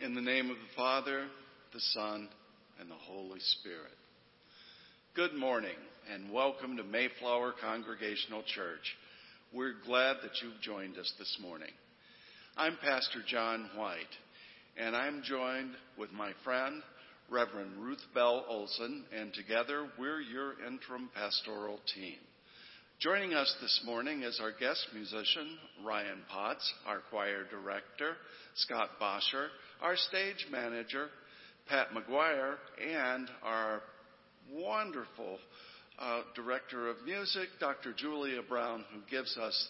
In the name of the Father, the Son, and the Holy Spirit. Good morning and welcome to Mayflower Congregational Church. We're glad that you've joined us this morning. I'm Pastor John White, and I'm joined with my friend, Reverend Ruth Bell Olson, and together we're your interim pastoral team. Joining us this morning is our guest musician, Ryan Potts, our choir director, Scott Bosher, our stage manager, Pat McGuire, and our wonderful uh, director of music, Dr. Julia Brown, who gives us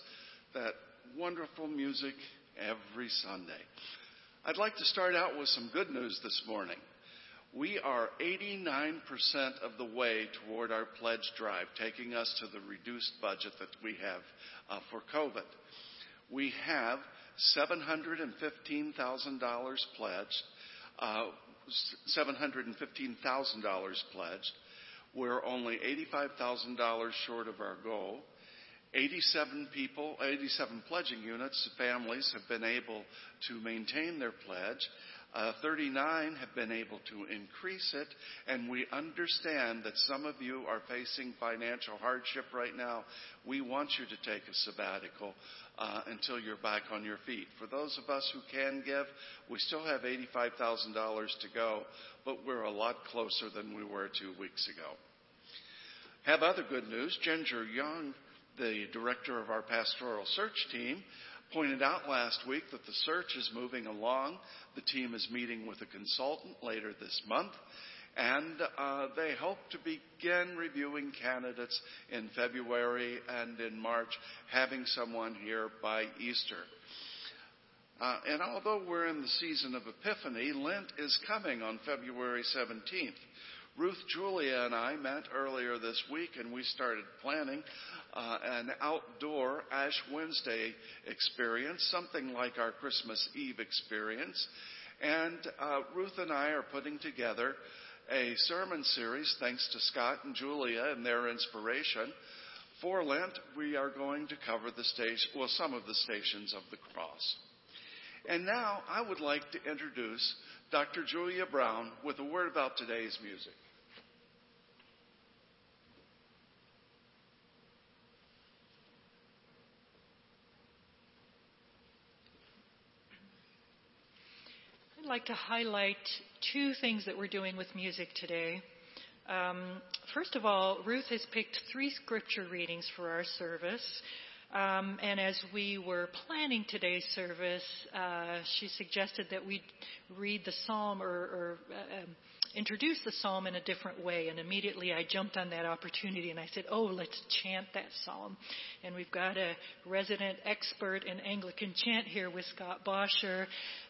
that wonderful music every Sunday. I'd like to start out with some good news this morning. We are 89% of the way toward our pledge drive, taking us to the reduced budget that we have uh, for COVID. We have $715,000 pledged, uh, $715,000 pledged. We're only $85,000 short of our goal. 87 people, 87 pledging units, families have been able to maintain their pledge. Uh, 39 have been able to increase it, and we understand that some of you are facing financial hardship right now. We want you to take a sabbatical uh, until you're back on your feet. For those of us who can give, we still have $85,000 to go, but we're a lot closer than we were two weeks ago. Have other good news. Ginger Young, the director of our pastoral search team, pointed out last week that the search is moving along. The team is meeting with a consultant later this month, and uh, they hope to begin reviewing candidates in February and in March, having someone here by Easter. Uh, and although we're in the season of Epiphany, Lent is coming on February 17th. Ruth, Julia, and I met earlier this week, and we started planning uh, an outdoor Ash Wednesday experience, something like our Christmas Eve experience. And uh, Ruth and I are putting together a sermon series, thanks to Scott and Julia and their inspiration. For Lent, we are going to cover the station, well, some of the stations of the cross. And now I would like to introduce Dr. Julia Brown with a word about today's music. Like to highlight two things that we're doing with music today. Um, first of all, Ruth has picked three scripture readings for our service. Um, and as we were planning today's service, uh, she suggested that we read the psalm or, or uh, um, introduce the psalm in a different way. And immediately I jumped on that opportunity and I said, oh, let's chant that psalm. And we've got a resident expert in Anglican chant here with Scott Bosher.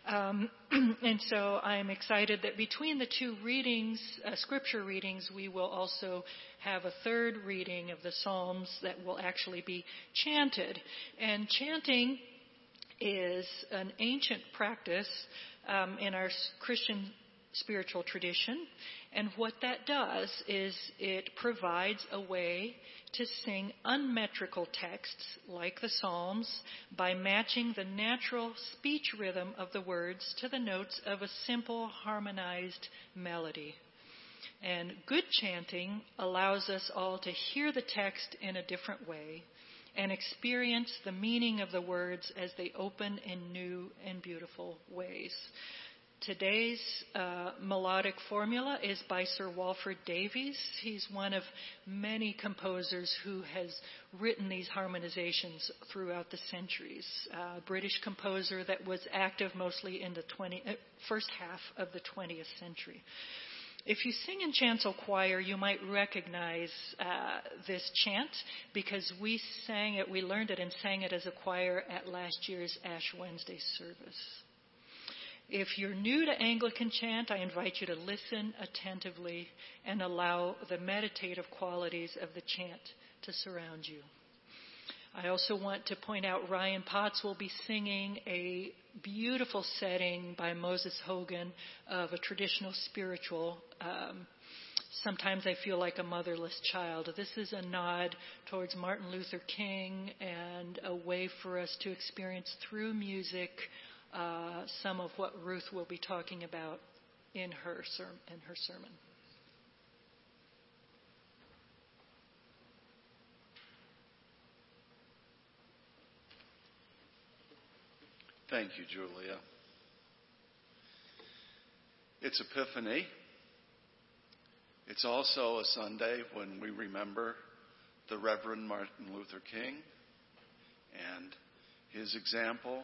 Um, and so I'm excited that between the two readings, uh, scripture readings, we will also have a third reading of the Psalms that will actually be chanted. And chanting is an ancient practice um, in our Christian spiritual tradition. And what that does is it provides a way to sing unmetrical texts like the Psalms by matching the natural speech rhythm of the words to the notes of a simple harmonized melody. And good chanting allows us all to hear the text in a different way and experience the meaning of the words as they open in new and beautiful ways. Today's uh, melodic formula is by Sir Walford Davies. He's one of many composers who has written these harmonizations throughout the centuries. Uh, British composer that was active mostly in the 20, uh, first half of the 20th century. If you sing in chancel choir, you might recognize uh, this chant because we sang it, we learned it and sang it as a choir at last year's Ash Wednesday service. If you're new to Anglican chant, I invite you to listen attentively and allow the meditative qualities of the chant to surround you. I also want to point out Ryan Potts will be singing a beautiful setting by Moses Hogan of a traditional spiritual. Um, Sometimes I feel like a motherless child. This is a nod towards Martin Luther King and a way for us to experience through music uh, some of what Ruth will be talking about in her, ser- in her sermon. Thank you, Julia. It's Epiphany. It's also a Sunday when we remember the Reverend Martin Luther King and his example,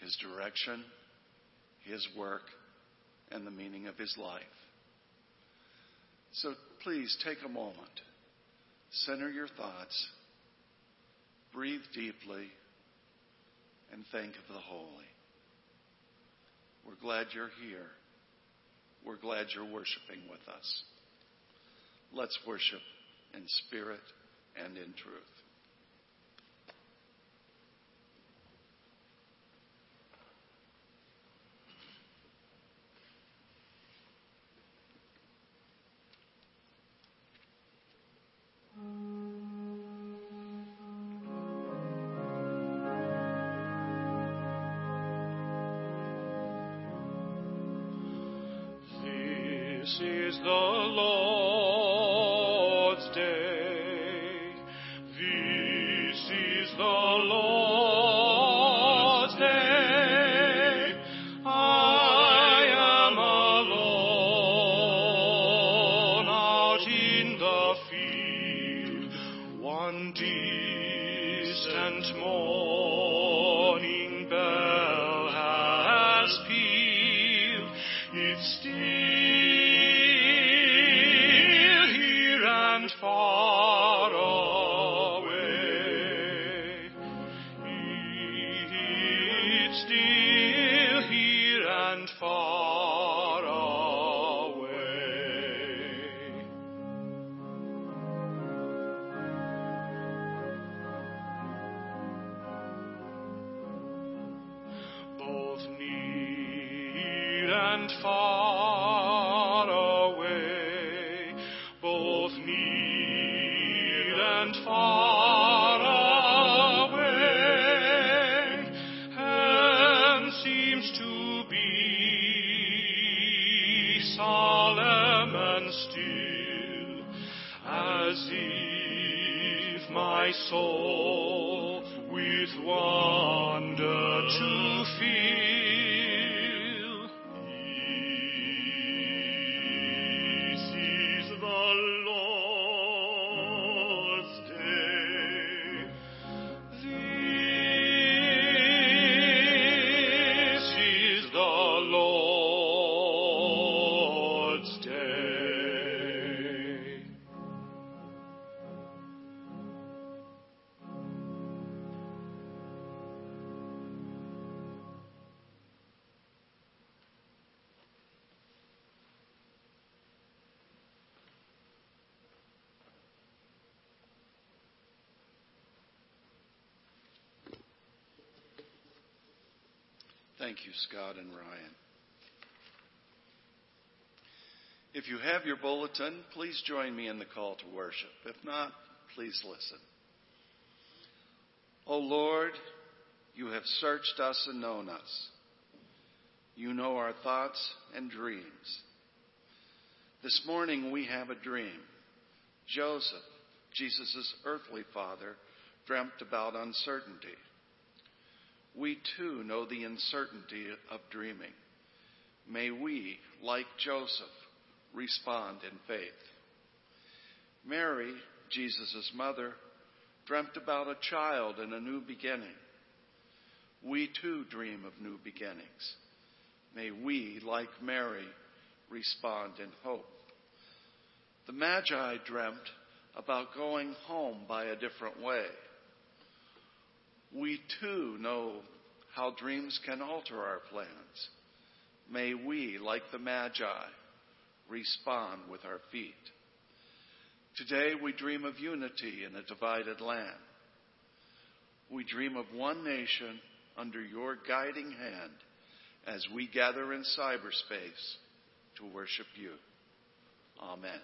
his direction, his work, and the meaning of his life. So please take a moment, center your thoughts, breathe deeply, and think of the holy. We're glad you're here. We're glad you're worshiping with us. Let's worship in spirit and in truth. The Lord's far away, both near and far away, and seems to be solemn and still, as if my soul with wonder to Scott and Ryan. If you have your bulletin, please join me in the call to worship. If not, please listen. O Lord, you have searched us and known us. You know our thoughts and dreams. This morning we have a dream. Joseph, Jesus' earthly father, dreamt about uncertainty. We too know the uncertainty of dreaming. May we, like Joseph, respond in faith. Mary, Jesus' mother, dreamt about a child and a new beginning. We too dream of new beginnings. May we, like Mary, respond in hope. The Magi dreamt about going home by a different way. We too know how dreams can alter our plans. May we, like the Magi, respond with our feet. Today we dream of unity in a divided land. We dream of one nation under your guiding hand as we gather in cyberspace to worship you. Amen.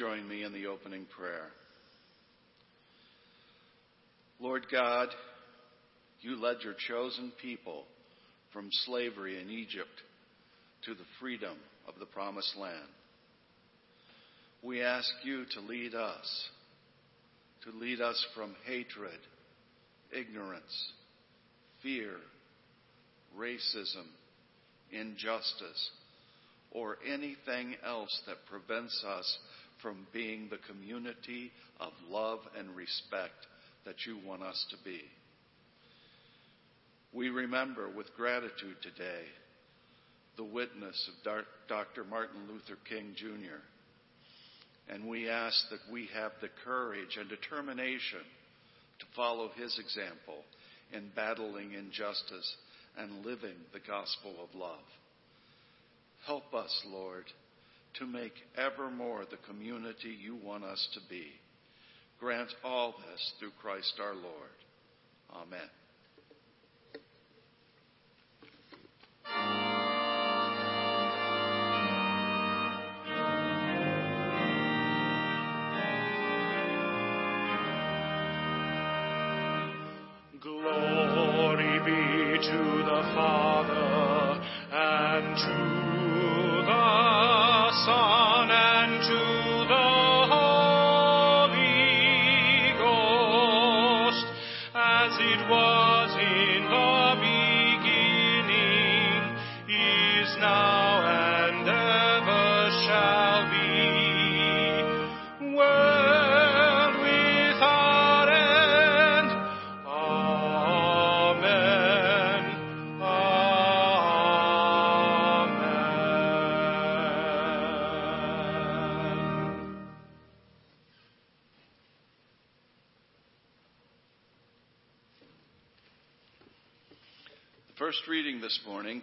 Join me in the opening prayer. Lord God, you led your chosen people from slavery in Egypt to the freedom of the promised land. We ask you to lead us, to lead us from hatred, ignorance, fear, racism, injustice, or anything else that prevents us from being the community of love and respect that you want us to be. We remember with gratitude today the witness of Dr. Martin Luther King Jr. And we ask that we have the courage and determination to follow his example in battling injustice and living the gospel of love. Help us, Lord, to make ever more the community you want us to be. Grant all this through Christ our Lord. Amen.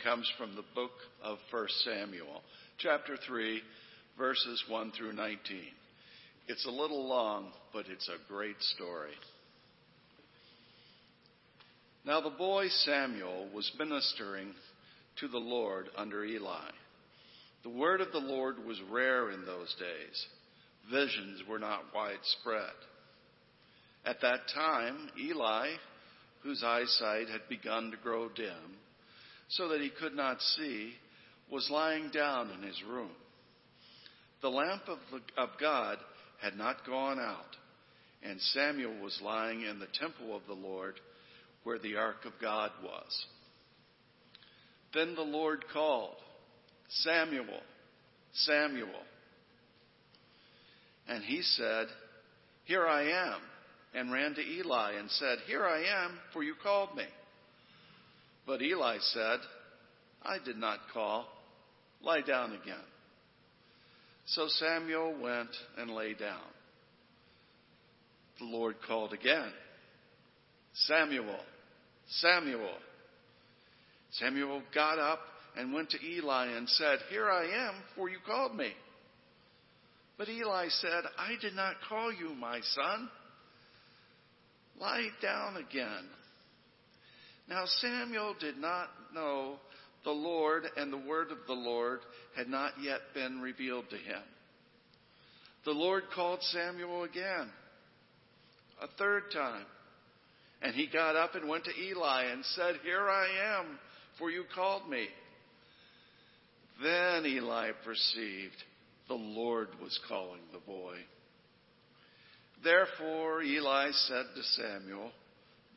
Comes from the book of 1 Samuel, chapter 3, verses 1 through 19. It's a little long, but it's a great story. Now the boy Samuel was ministering to the Lord under Eli. The word of the Lord was rare in those days. Visions were not widespread. At that time, Eli, whose eyesight had begun to grow dim, so that he could not see, was lying down in his room. The lamp of, the, of God had not gone out, and Samuel was lying in the temple of the Lord where the ark of God was. Then the Lord called, Samuel, Samuel. And he said, Here I am, and ran to Eli and said, Here I am, for you called me. But Eli said, I did not call. Lie down again. So Samuel went and lay down. The Lord called again, Samuel, Samuel. Samuel got up and went to Eli and said, Here I am, for you called me. But Eli said, I did not call you, my son. Lie down again. Now Samuel did not know the Lord, and the word of the Lord had not yet been revealed to him. The Lord called Samuel again, a third time. And he got up and went to Eli and said, Here I am, for you called me. Then Eli perceived the Lord was calling the boy. Therefore Eli said to Samuel,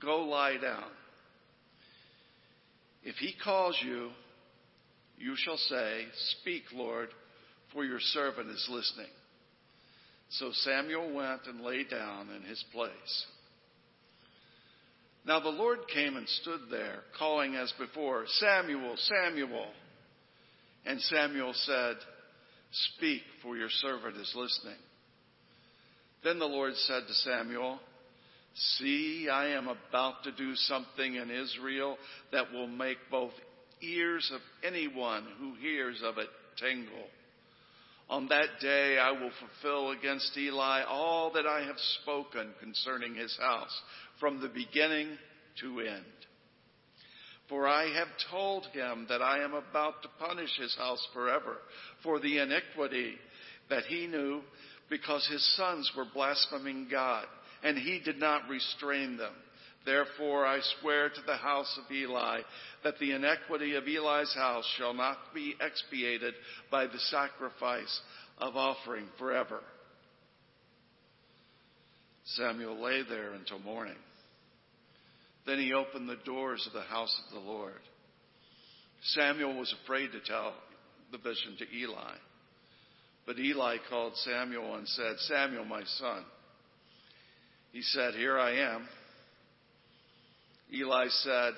Go lie down. If he calls you, you shall say, Speak, Lord, for your servant is listening. So Samuel went and lay down in his place. Now the Lord came and stood there, calling as before, Samuel, Samuel. And Samuel said, Speak, for your servant is listening. Then the Lord said to Samuel, See, I am about to do something in Israel that will make both ears of anyone who hears of it tingle. On that day I will fulfill against Eli all that I have spoken concerning his house from the beginning to end. For I have told him that I am about to punish his house forever for the iniquity that he knew because his sons were blaspheming God and he did not restrain them. Therefore I swear to the house of Eli that the iniquity of Eli's house shall not be expiated by the sacrifice of offering forever. Samuel lay there until morning. Then he opened the doors of the house of the Lord. Samuel was afraid to tell the vision to Eli. But Eli called Samuel and said, Samuel, my son. He said, Here I am. Eli said,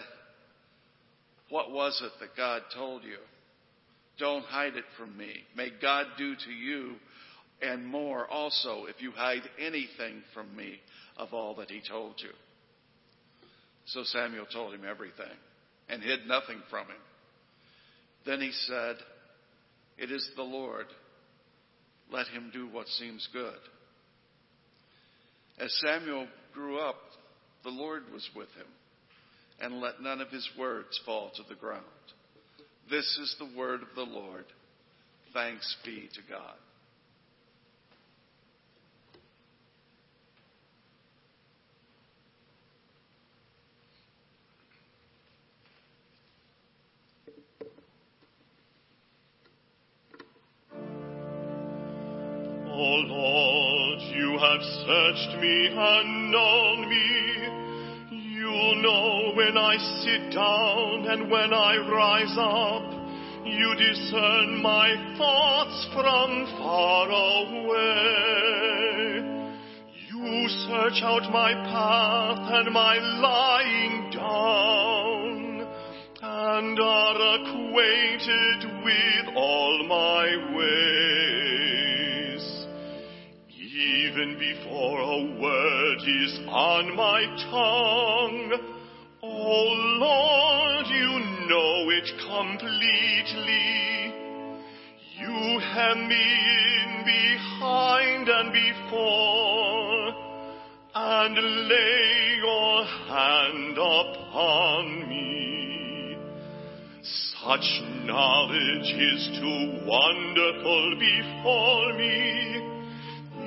What was it that God told you? Don't hide it from me. May God do to you and more also if you hide anything from me of all that he told you. So Samuel told him everything and hid nothing from him. Then he said, It is the Lord. Let him do what seems good. As Samuel grew up, the Lord was with him and let none of his words fall to the ground. This is the word of the Lord. Thanks be to God. O Lord, you have searched me and known me. You know when I sit down and when I rise up. You discern my thoughts from far away. You search out my path and my lying down and are acquainted with all my ways. Even before a word is on my tongue, oh Lord, you know it completely. You hem me in behind and before, and lay your hand upon me. Such knowledge is too wonderful before me.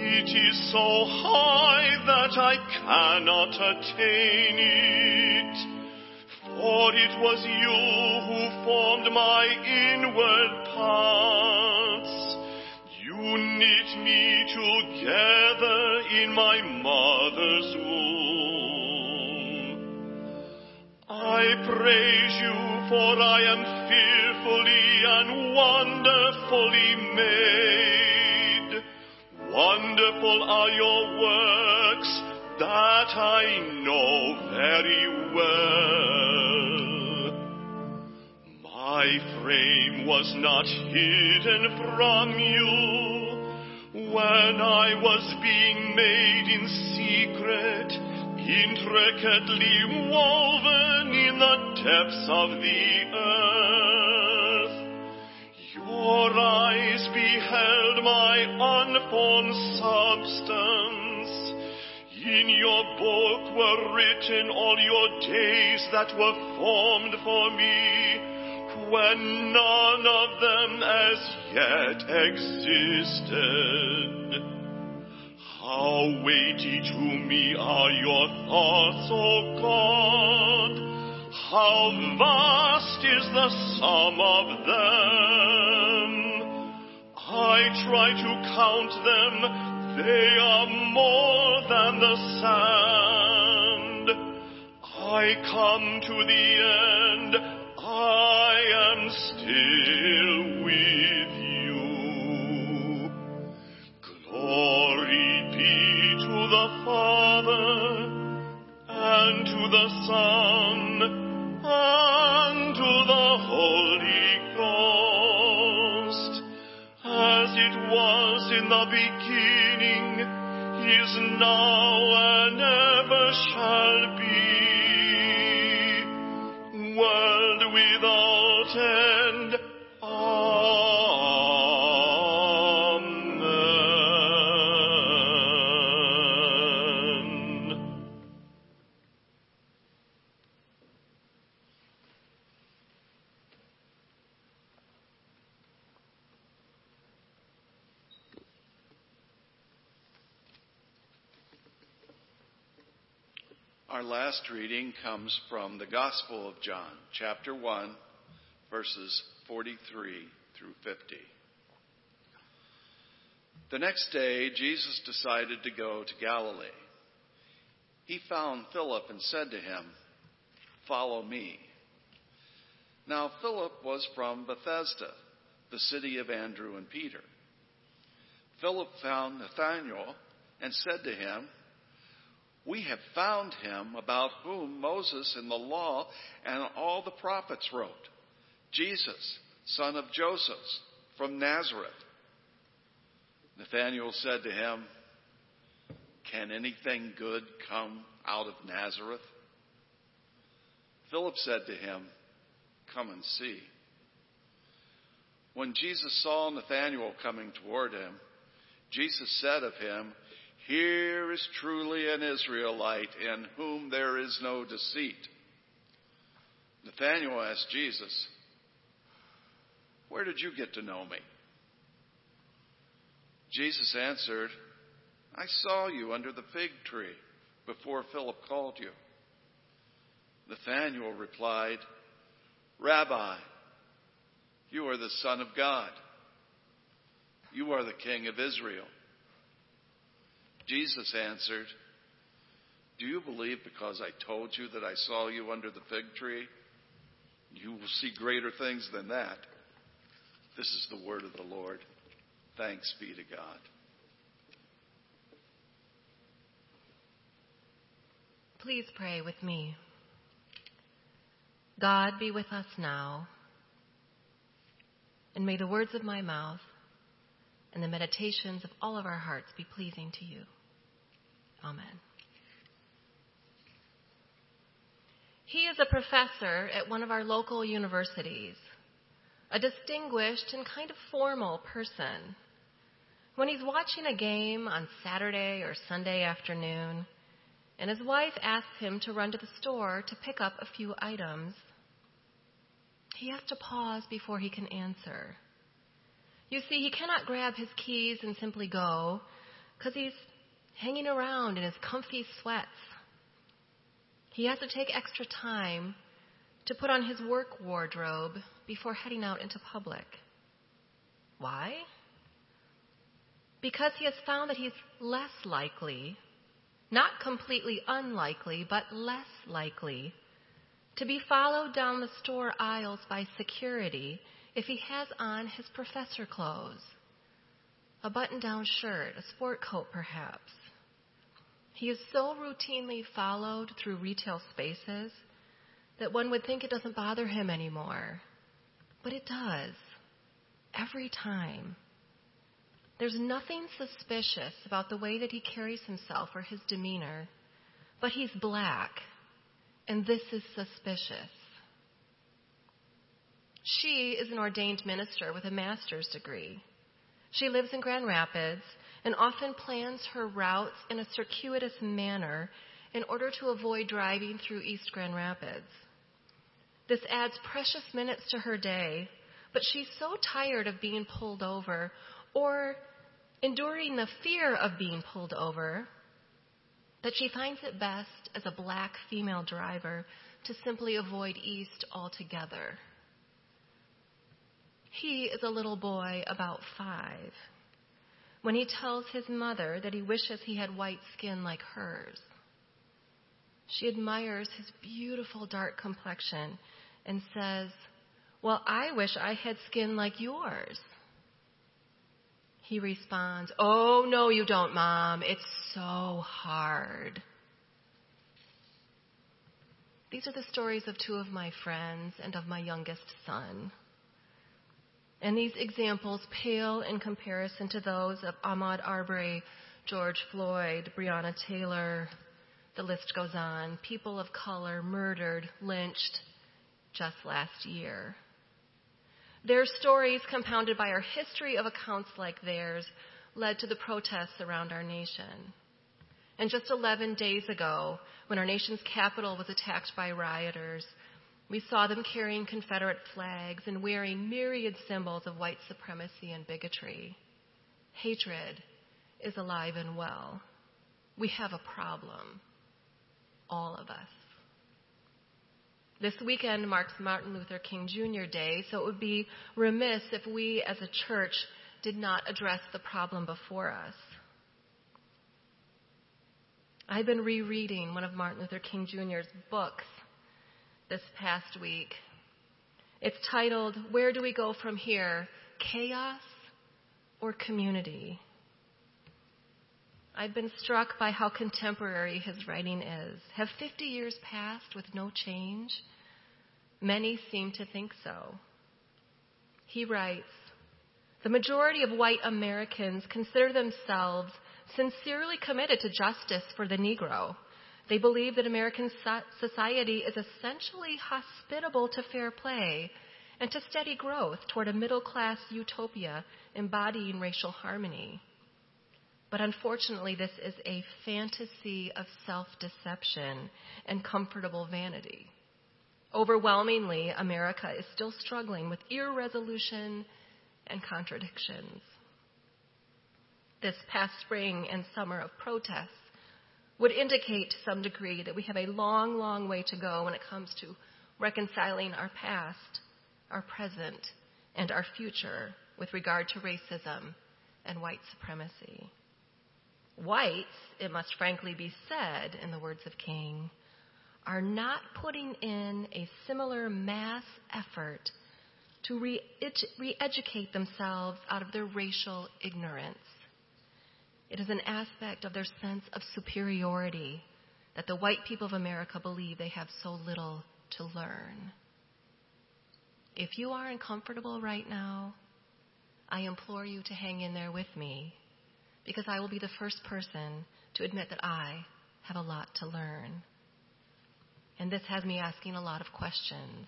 It is so high that I cannot attain it. For it was you who formed my inward parts. You knit me together in my mother's womb. I praise you, for I am fearfully and wonderfully made. Wonderful are your works that I know very well. My frame was not hidden from you when I was being made in secret, intricately woven in the depths of the earth. Your eyes beheld my unformed substance. In your book were written all your days that were formed for me, when none of them as yet existed. How weighty to me are your thoughts, O God! How vast is the sum of them! I try to count them, they are more than the sand. I come to the end, I am still with you. Glory be to the Father, and to the Son, and to the Holy Ghost, as it was in the beginning, is now, and ever shall be, world last reading comes from the Gospel of John, chapter 1, verses 43 through 50. The next day, Jesus decided to go to Galilee. He found Philip and said to him, Follow me. Now, Philip was from Bethsaida, the city of Andrew and Peter. Philip found Nathanael and said to him, we have found him about whom Moses in the law and all the prophets wrote Jesus, son of Joseph, from Nazareth. Nathanael said to him, Can anything good come out of Nazareth? Philip said to him, Come and see. When Jesus saw Nathanael coming toward him, Jesus said of him, here is truly an Israelite in whom there is no deceit. Nathanael asked Jesus, Where did you get to know me? Jesus answered, I saw you under the fig tree before Philip called you. Nathanael replied, Rabbi, you are the Son of God. You are the King of Israel. Jesus answered, Do you believe because I told you that I saw you under the fig tree? You will see greater things than that. This is the word of the Lord. Thanks be to God. Please pray with me. God be with us now, and may the words of my mouth and the meditations of all of our hearts be pleasing to you. Amen. He is a professor at one of our local universities, a distinguished and kind of formal person. When he's watching a game on Saturday or Sunday afternoon, and his wife asks him to run to the store to pick up a few items, he has to pause before he can answer. You see, he cannot grab his keys and simply go because he's hanging around in his comfy sweats. He has to take extra time to put on his work wardrobe before heading out into public. Why? Because he has found that he's less likely, not completely unlikely, but less likely to be followed down the store aisles by security if he has on his professor clothes, a button down shirt, a sport coat perhaps. He is so routinely followed through retail spaces that one would think it doesn't bother him anymore. But it does. Every time. There's nothing suspicious about the way that he carries himself or his demeanor, but he's black, and this is suspicious. She is an ordained minister with a master's degree. She lives in Grand Rapids and often plans her routes in a circuitous manner in order to avoid driving through East Grand Rapids. This adds precious minutes to her day, but she's so tired of being pulled over or enduring the fear of being pulled over that she finds it best as a black female driver to simply avoid East altogether. He is a little boy about five when he tells his mother that he wishes he had white skin like hers. She admires his beautiful dark complexion and says, Well, I wish I had skin like yours. He responds, Oh, no, you don't, Mom. It's so hard. These are the stories of two of my friends and of my youngest son. And these examples pale in comparison to those of Ahmaud Arbery, George Floyd, Breonna Taylor, the list goes on. People of color murdered, lynched just last year. Their stories, compounded by our history of accounts like theirs, led to the protests around our nation. And just 11 days ago, when our nation's capital was attacked by rioters, we saw them carrying Confederate flags and wearing myriad symbols of white supremacy and bigotry. Hatred is alive and well. We have a problem. All of us. This weekend marks Martin Luther King Jr. Day, so it would be remiss if we as a church did not address the problem before us. I've been rereading one of Martin Luther King Jr.'s books this past week. It's titled, Where Do We Go From Here? Chaos or Community? I've been struck by how contemporary his writing is. Have 50 years passed with no change? Many seem to think so. He writes The majority of white Americans consider themselves sincerely committed to justice for the Negro. They believe that American society is essentially hospitable to fair play and to steady growth toward a middle class utopia embodying racial harmony. But unfortunately, this is a fantasy of self deception and comfortable vanity. Overwhelmingly, America is still struggling with irresolution and contradictions. This past spring and summer of protests would indicate to some degree that we have a long, long way to go when it comes to reconciling our past, our present, and our future with regard to racism and white supremacy. Whites, it must frankly be said, in the words of King, are not putting in a similar mass effort to re educate themselves out of their racial ignorance. It is an aspect of their sense of superiority that the white people of America believe they have so little to learn. If you are uncomfortable right now, I implore you to hang in there with me because I will be the first person to admit that I have a lot to learn. And this has me asking a lot of questions.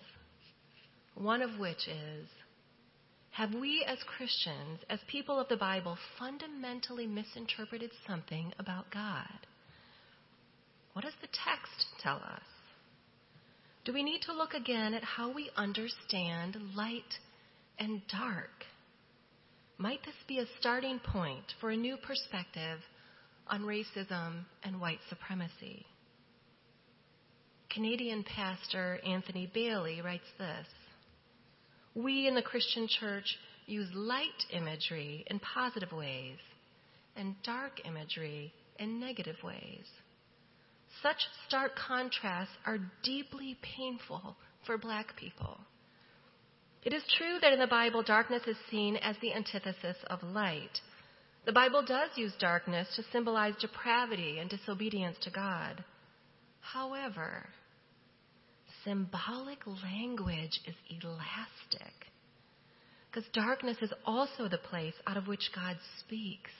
One of which is have we as Christians, as people of the Bible, fundamentally misinterpreted something about God? What does the text tell us? Do we need to look again at how we understand light and dark? Might this be a starting point for a new perspective on racism and white supremacy? Canadian pastor Anthony Bailey writes this We in the Christian church use light imagery in positive ways and dark imagery in negative ways. Such stark contrasts are deeply painful for black people. It is true that in the Bible, darkness is seen as the antithesis of light. The Bible does use darkness to symbolize depravity and disobedience to God. However, symbolic language is elastic. Because darkness is also the place out of which God speaks,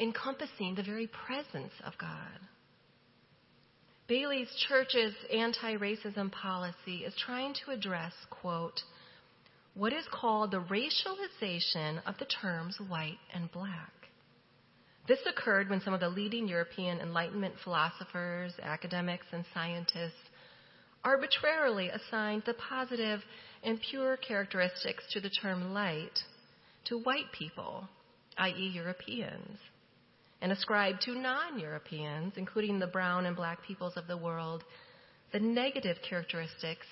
encompassing the very presence of God. Bailey's church's anti racism policy is trying to address, quote, what is called the racialization of the terms white and black. This occurred when some of the leading European Enlightenment philosophers, academics, and scientists arbitrarily assigned the positive and pure characteristics to the term light to white people, i.e., Europeans, and ascribed to non Europeans, including the brown and black peoples of the world, the negative characteristics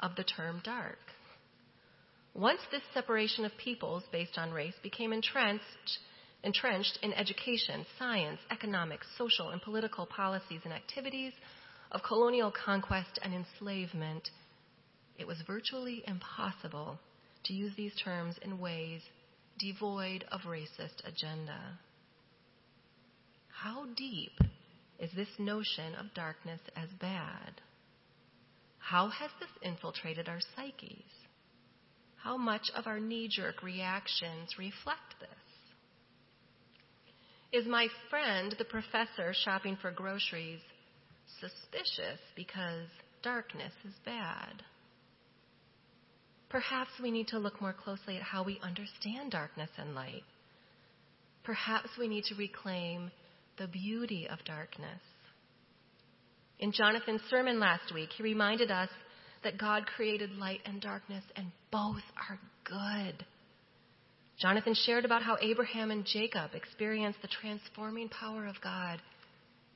of the term dark. Once this separation of peoples based on race became entrenched, entrenched in education, science, economics, social, and political policies and activities, of colonial conquest and enslavement, it was virtually impossible to use these terms in ways devoid of racist agenda. How deep is this notion of darkness as bad? How has this infiltrated our psyches? How much of our knee jerk reactions reflect this? Is my friend, the professor shopping for groceries, suspicious because darkness is bad. Perhaps we need to look more closely at how we understand darkness and light. Perhaps we need to reclaim the beauty of darkness. In Jonathan's sermon last week, he reminded us that God created light and darkness, and both are good. Jonathan shared about how Abraham and Jacob experienced the transforming power of God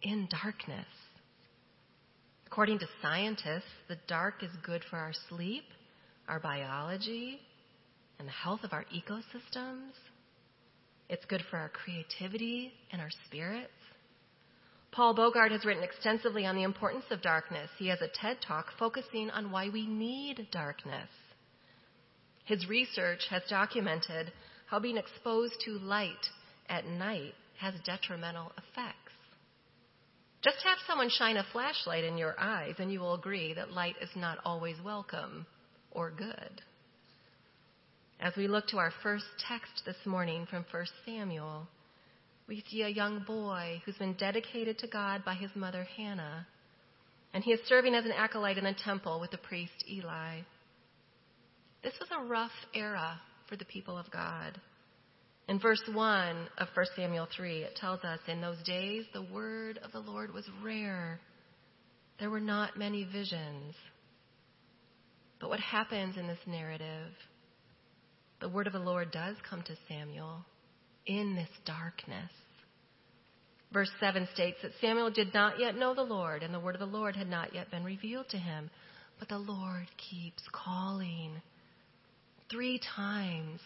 in darkness. According to scientists, the dark is good for our sleep, our biology, and the health of our ecosystems. It's good for our creativity and our spirits. Paul Bogard has written extensively on the importance of darkness. He has a TED talk focusing on why we need darkness. His research has documented how being exposed to light at night has detrimental effects. Just have someone shine a flashlight in your eyes, and you will agree that light is not always welcome or good. As we look to our first text this morning from 1 Samuel, we see a young boy who's been dedicated to God by his mother Hannah, and he is serving as an acolyte in the temple with the priest Eli. This was a rough era for the people of God. In verse 1 of 1 Samuel 3, it tells us in those days the word of the Lord was rare. There were not many visions. But what happens in this narrative? The word of the Lord does come to Samuel in this darkness. Verse 7 states that Samuel did not yet know the Lord, and the word of the Lord had not yet been revealed to him. But the Lord keeps calling. Three times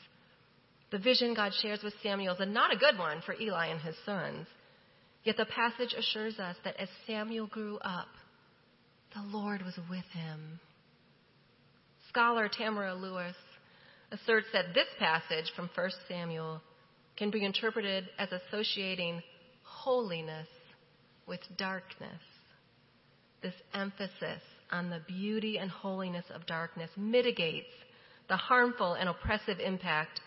the vision God shares with Samuel is not a good one for Eli and his sons. Yet the passage assures us that as Samuel grew up, the Lord was with him. Scholar Tamara Lewis asserts that this passage from 1 Samuel can be interpreted as associating holiness with darkness. This emphasis on the beauty and holiness of darkness mitigates the harmful and oppressive impact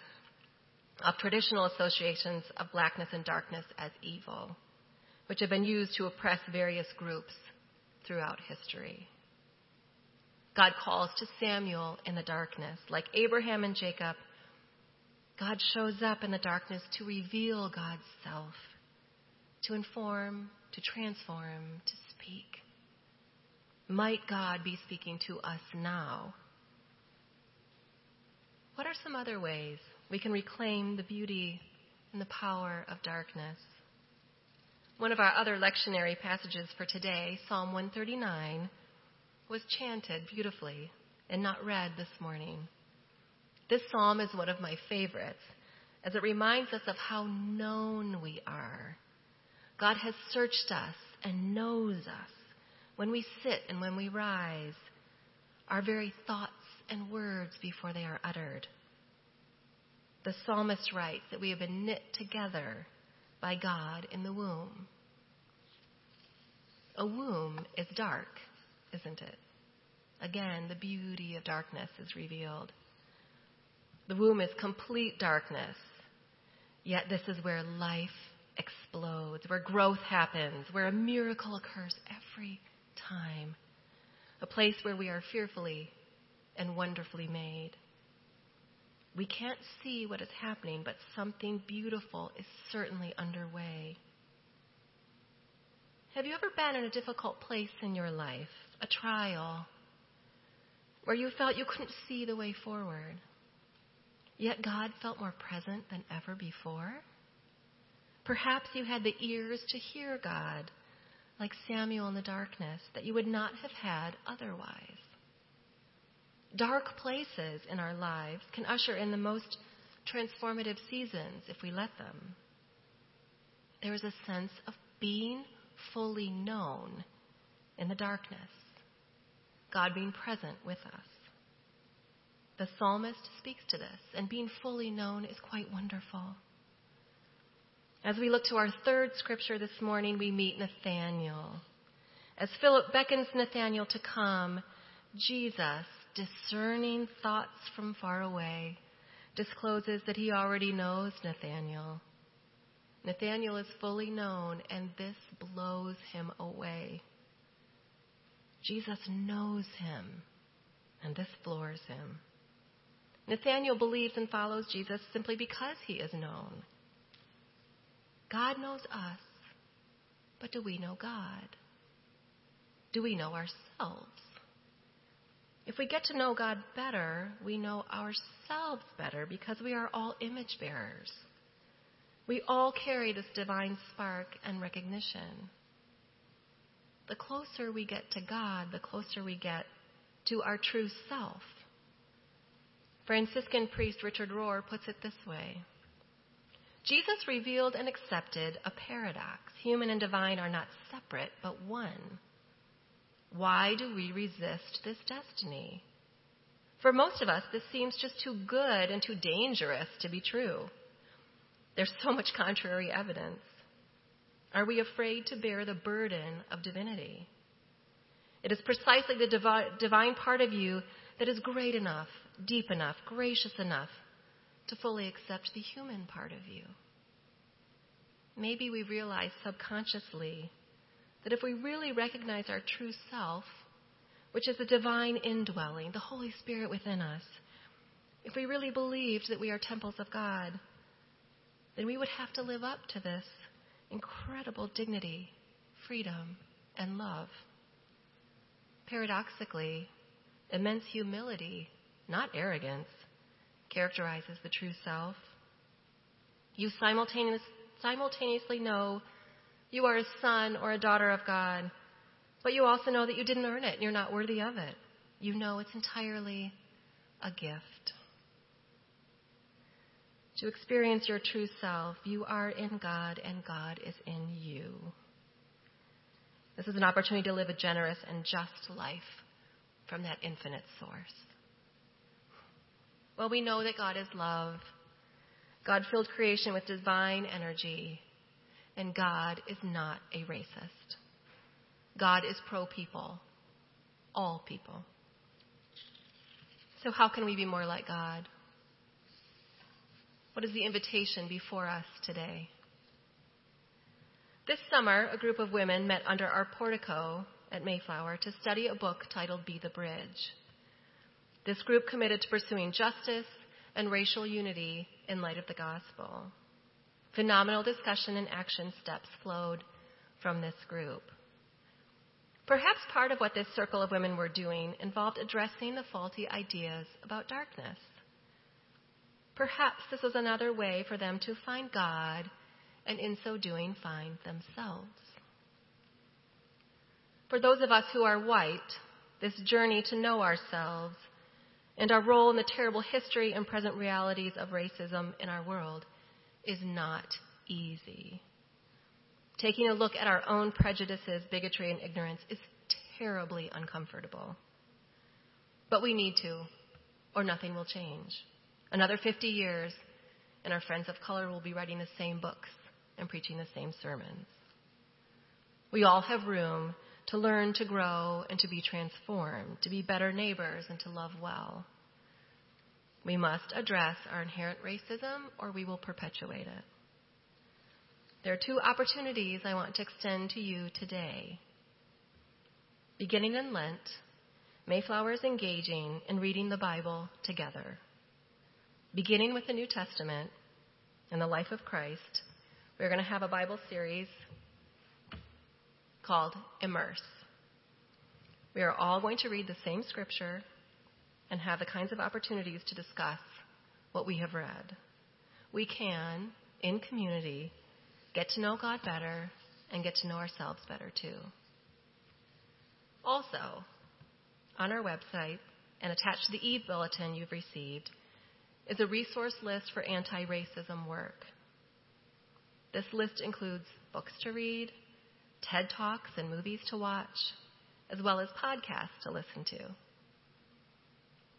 of traditional associations of blackness and darkness as evil, which have been used to oppress various groups throughout history. God calls to Samuel in the darkness. Like Abraham and Jacob, God shows up in the darkness to reveal God's self, to inform, to transform, to speak. Might God be speaking to us now? What are some other ways we can reclaim the beauty and the power of darkness? One of our other lectionary passages for today, Psalm 139, was chanted beautifully and not read this morning. This psalm is one of my favorites as it reminds us of how known we are. God has searched us and knows us when we sit and when we rise, our very thoughts and words before they are uttered. The psalmist writes that we have been knit together by God in the womb. A womb is dark, isn't it? Again, the beauty of darkness is revealed. The womb is complete darkness, yet this is where life explodes, where growth happens, where a miracle occurs every time. A place where we are fearfully and wonderfully made. We can't see what is happening, but something beautiful is certainly underway. Have you ever been in a difficult place in your life, a trial, where you felt you couldn't see the way forward? Yet God felt more present than ever before? Perhaps you had the ears to hear God, like Samuel in the darkness, that you would not have had otherwise. Dark places in our lives can usher in the most transformative seasons if we let them. There is a sense of being fully known in the darkness, God being present with us. The psalmist speaks to this, and being fully known is quite wonderful. As we look to our third scripture this morning, we meet Nathanael. As Philip beckons Nathanael to come, Jesus, discerning thoughts from far away, discloses that he already knows Nathanael. Nathanael is fully known, and this blows him away. Jesus knows him, and this floors him. Nathanael believes and follows Jesus simply because he is known. God knows us, but do we know God? Do we know ourselves? If we get to know God better, we know ourselves better because we are all image bearers. We all carry this divine spark and recognition. The closer we get to God, the closer we get to our true self. Franciscan priest Richard Rohr puts it this way Jesus revealed and accepted a paradox. Human and divine are not separate, but one. Why do we resist this destiny? For most of us, this seems just too good and too dangerous to be true. There's so much contrary evidence. Are we afraid to bear the burden of divinity? It is precisely the divi- divine part of you that is great enough deep enough, gracious enough to fully accept the human part of you. Maybe we realize subconsciously that if we really recognize our true self, which is the divine indwelling, the Holy Spirit within us, if we really believed that we are temples of God, then we would have to live up to this incredible dignity, freedom, and love. Paradoxically, immense humility not arrogance, characterizes the true self. You simultaneous, simultaneously know you are a son or a daughter of God, but you also know that you didn't earn it and you're not worthy of it. You know it's entirely a gift. To experience your true self, you are in God and God is in you. This is an opportunity to live a generous and just life from that infinite source. Well, we know that God is love. God filled creation with divine energy. And God is not a racist. God is pro people, all people. So, how can we be more like God? What is the invitation before us today? This summer, a group of women met under our portico at Mayflower to study a book titled Be the Bridge. This group committed to pursuing justice and racial unity in light of the gospel. Phenomenal discussion and action steps flowed from this group. Perhaps part of what this circle of women were doing involved addressing the faulty ideas about darkness. Perhaps this was another way for them to find God and in so doing find themselves. For those of us who are white, this journey to know ourselves and our role in the terrible history and present realities of racism in our world is not easy. Taking a look at our own prejudices, bigotry, and ignorance is terribly uncomfortable. But we need to, or nothing will change. Another 50 years, and our friends of color will be writing the same books and preaching the same sermons. We all have room to learn to grow and to be transformed, to be better neighbors and to love well. We must address our inherent racism or we will perpetuate it. There are two opportunities I want to extend to you today. Beginning in Lent, Mayflower is engaging in reading the Bible together. Beginning with the New Testament and the life of Christ, we're going to have a Bible series called Immerse. We are all going to read the same scripture and have the kinds of opportunities to discuss what we have read. We can, in community, get to know God better and get to know ourselves better too. Also, on our website and attached to the Eve bulletin you've received is a resource list for anti racism work. This list includes books to read, TED Talks and movies to watch, as well as podcasts to listen to.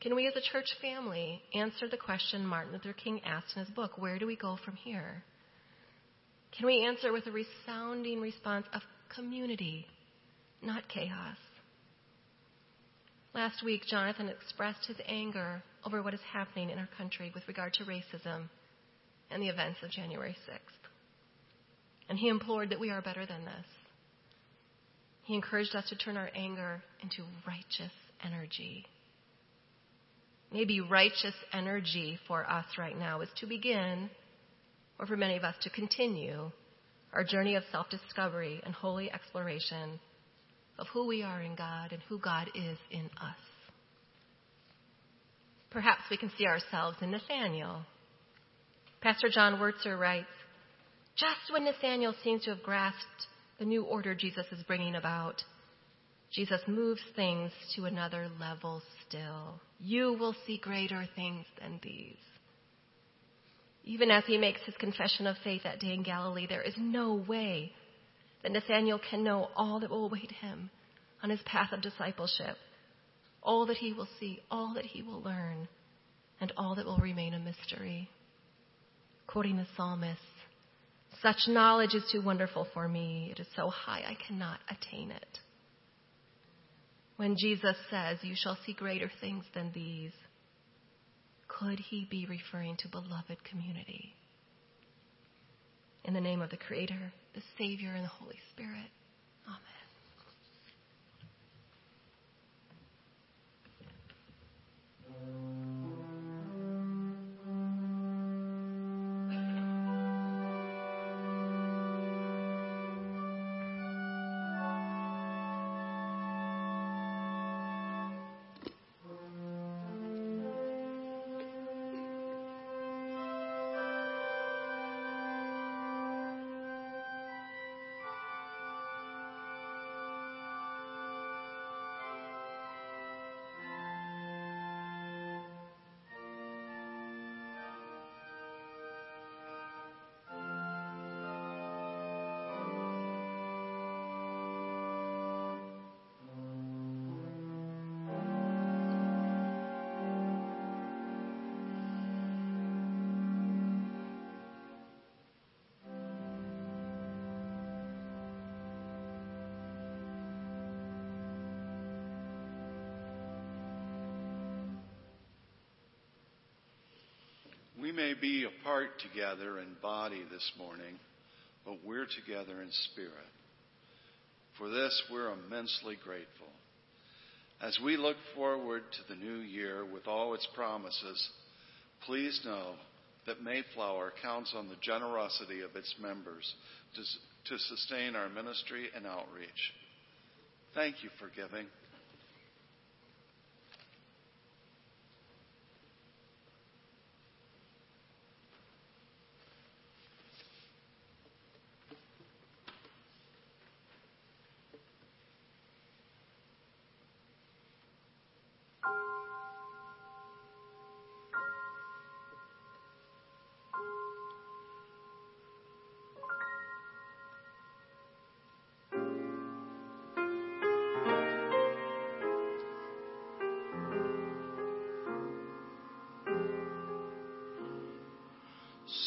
Can we as a church family answer the question Martin Luther King asked in his book, Where do we go from here? Can we answer with a resounding response of community, not chaos? Last week, Jonathan expressed his anger over what is happening in our country with regard to racism and the events of January 6th. And he implored that we are better than this. He encouraged us to turn our anger into righteous energy. Maybe righteous energy for us right now is to begin, or for many of us to continue, our journey of self discovery and holy exploration of who we are in God and who God is in us. Perhaps we can see ourselves in Nathaniel. Pastor John Wurtzer writes Just when Nathaniel seems to have grasped the new order Jesus is bringing about, Jesus moves things to another level still. You will see greater things than these. Even as he makes his confession of faith that day in Galilee, there is no way that Nathaniel can know all that will await him on his path of discipleship, all that he will see, all that he will learn, and all that will remain a mystery. Quoting the psalmist, such knowledge is too wonderful for me. It is so high I cannot attain it. When Jesus says, You shall see greater things than these, could he be referring to beloved community? In the name of the Creator, the Savior, and the Holy Spirit. Amen. We together in body this morning, but we're together in spirit. For this, we're immensely grateful. As we look forward to the new year with all its promises, Please know that Mayflower counts on the generosity of its members to, to sustain our ministry and outreach. Thank you for giving.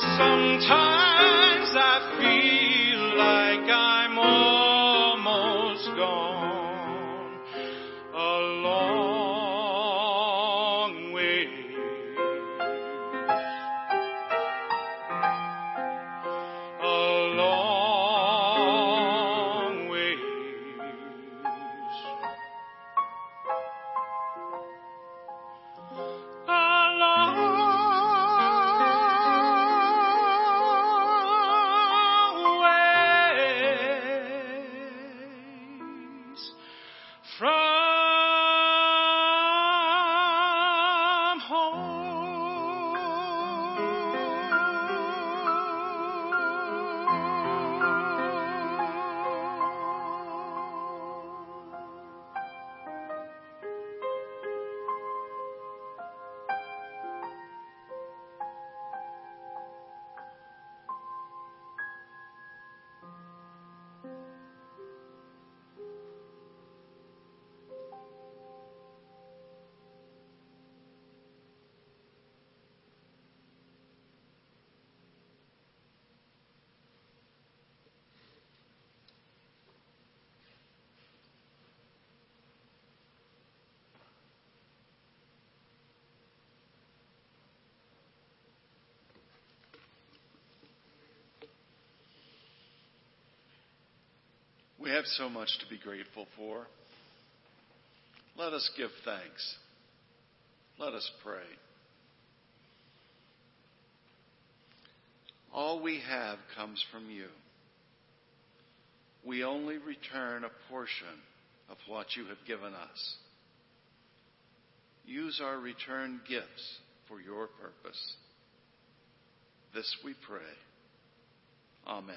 Sometimes have so much to be grateful for. Let us give thanks. Let us pray. All we have comes from you. We only return a portion of what you have given us. Use our return gifts for your purpose. This we pray. Amen.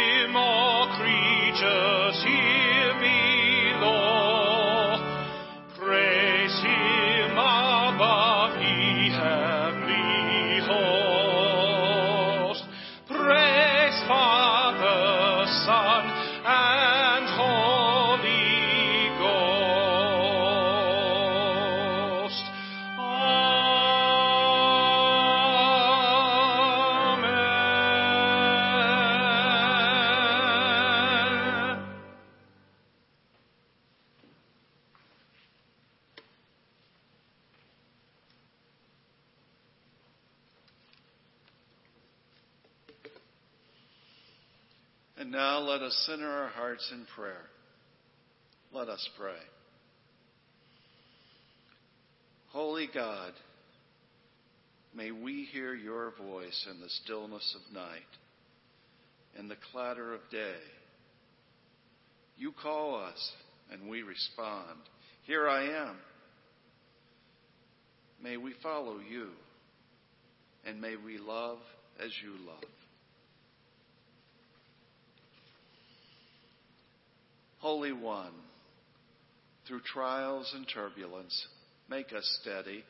voice in the stillness of night, in the clatter of day. You call us, and we respond. Here I am. May we follow you, and may we love as you love. Holy One, through trials and turbulence, make us steady.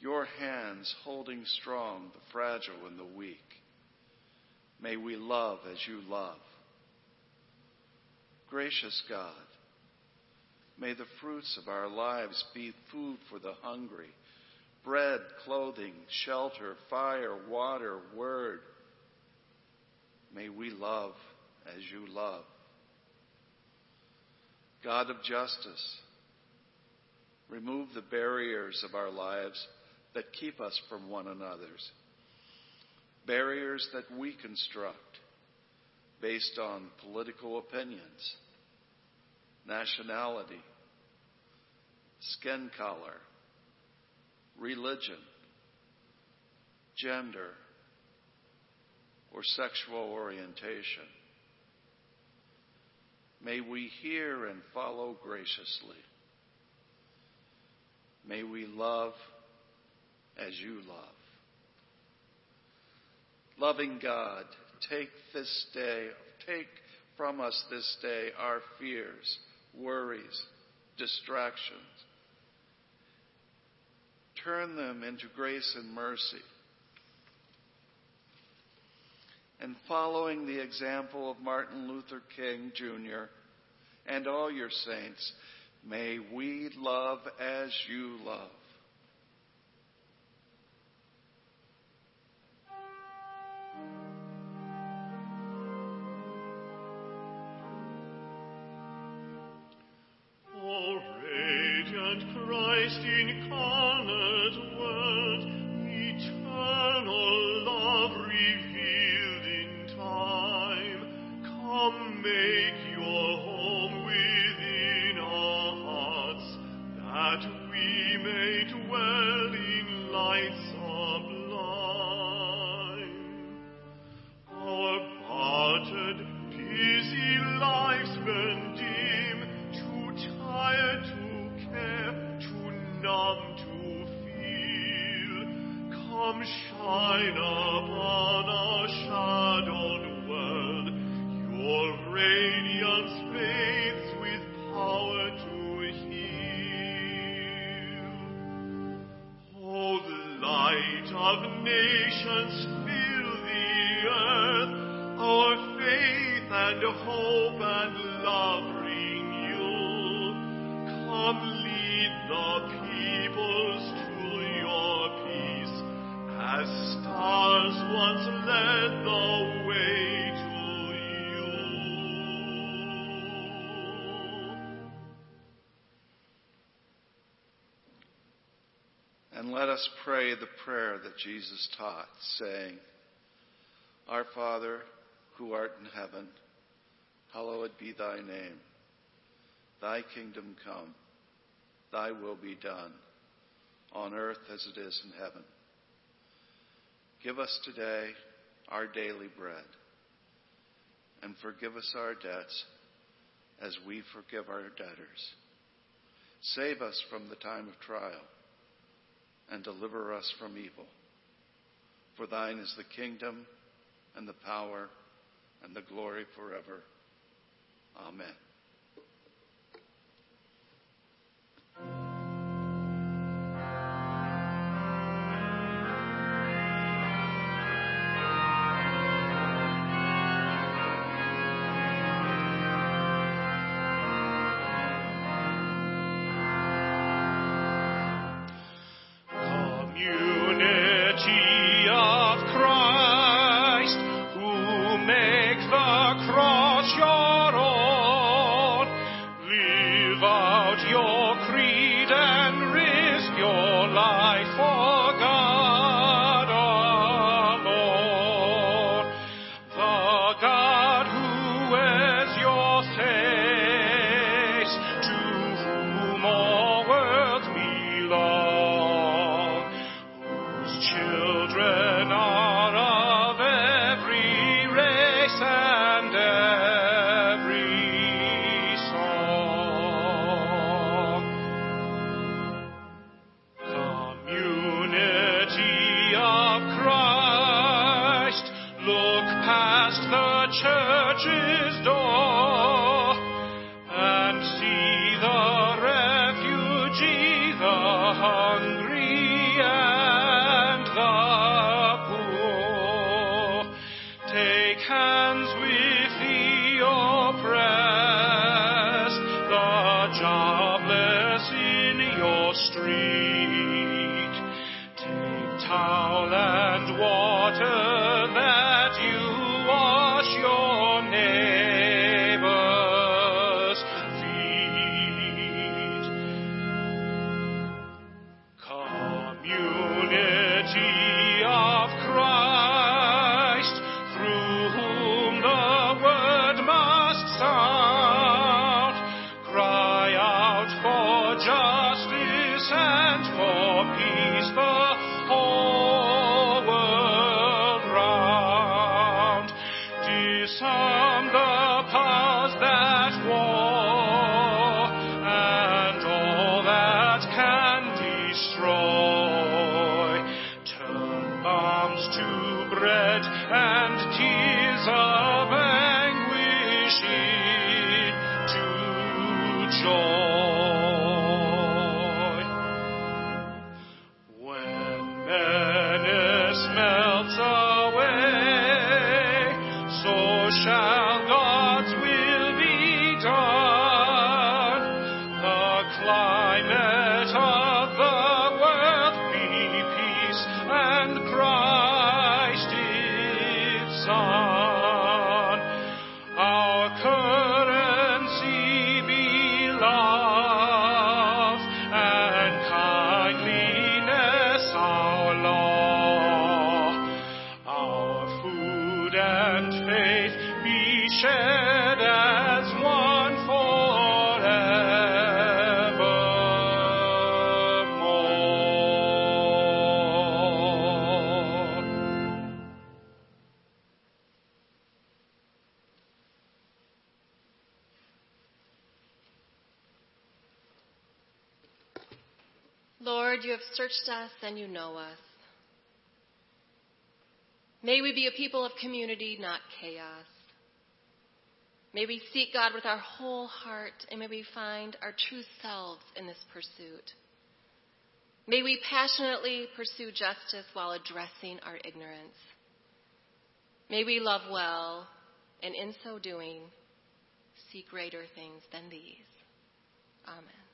Your hands holding strong the fragile and the weak. May we love as you love. Gracious God, may the fruits of our lives be food for the hungry, bread, clothing, shelter, fire, water, word. May we love as you love. God of justice, remove the barriers of our lives that keep us from one another's, barriers that we construct based on political opinions, nationality, skin color, religion, gender, or sexual orientation. May we hear and follow graciously. May we love as you love. Loving God, take this day, take from us this day our fears, worries, distractions. Turn them into grace and mercy. And following the example of Martin Luther King Jr. and all your saints, may we love as you love. And hope and love renew. Come lead the peoples to your peace, as stars once led the way to you. And let us pray the prayer that Jesus taught, saying, Our Father, who art in heaven, hallowed be thy name. Thy kingdom come, thy will be done, on earth as it is in heaven. Give us today our daily bread, and forgive us our debts as we forgive our debtors. Save us from the time of trial and deliver us from evil. For thine is the kingdom and the power and the glory forever. Amen. Be shared as one forevermore. Lord, you have searched us and you know us. May we be a people of community, not chaos. May we seek God with our whole heart, and may we find our true selves in this pursuit. May we passionately pursue justice while addressing our ignorance. May we love well, and in so doing, seek greater things than these. Amen.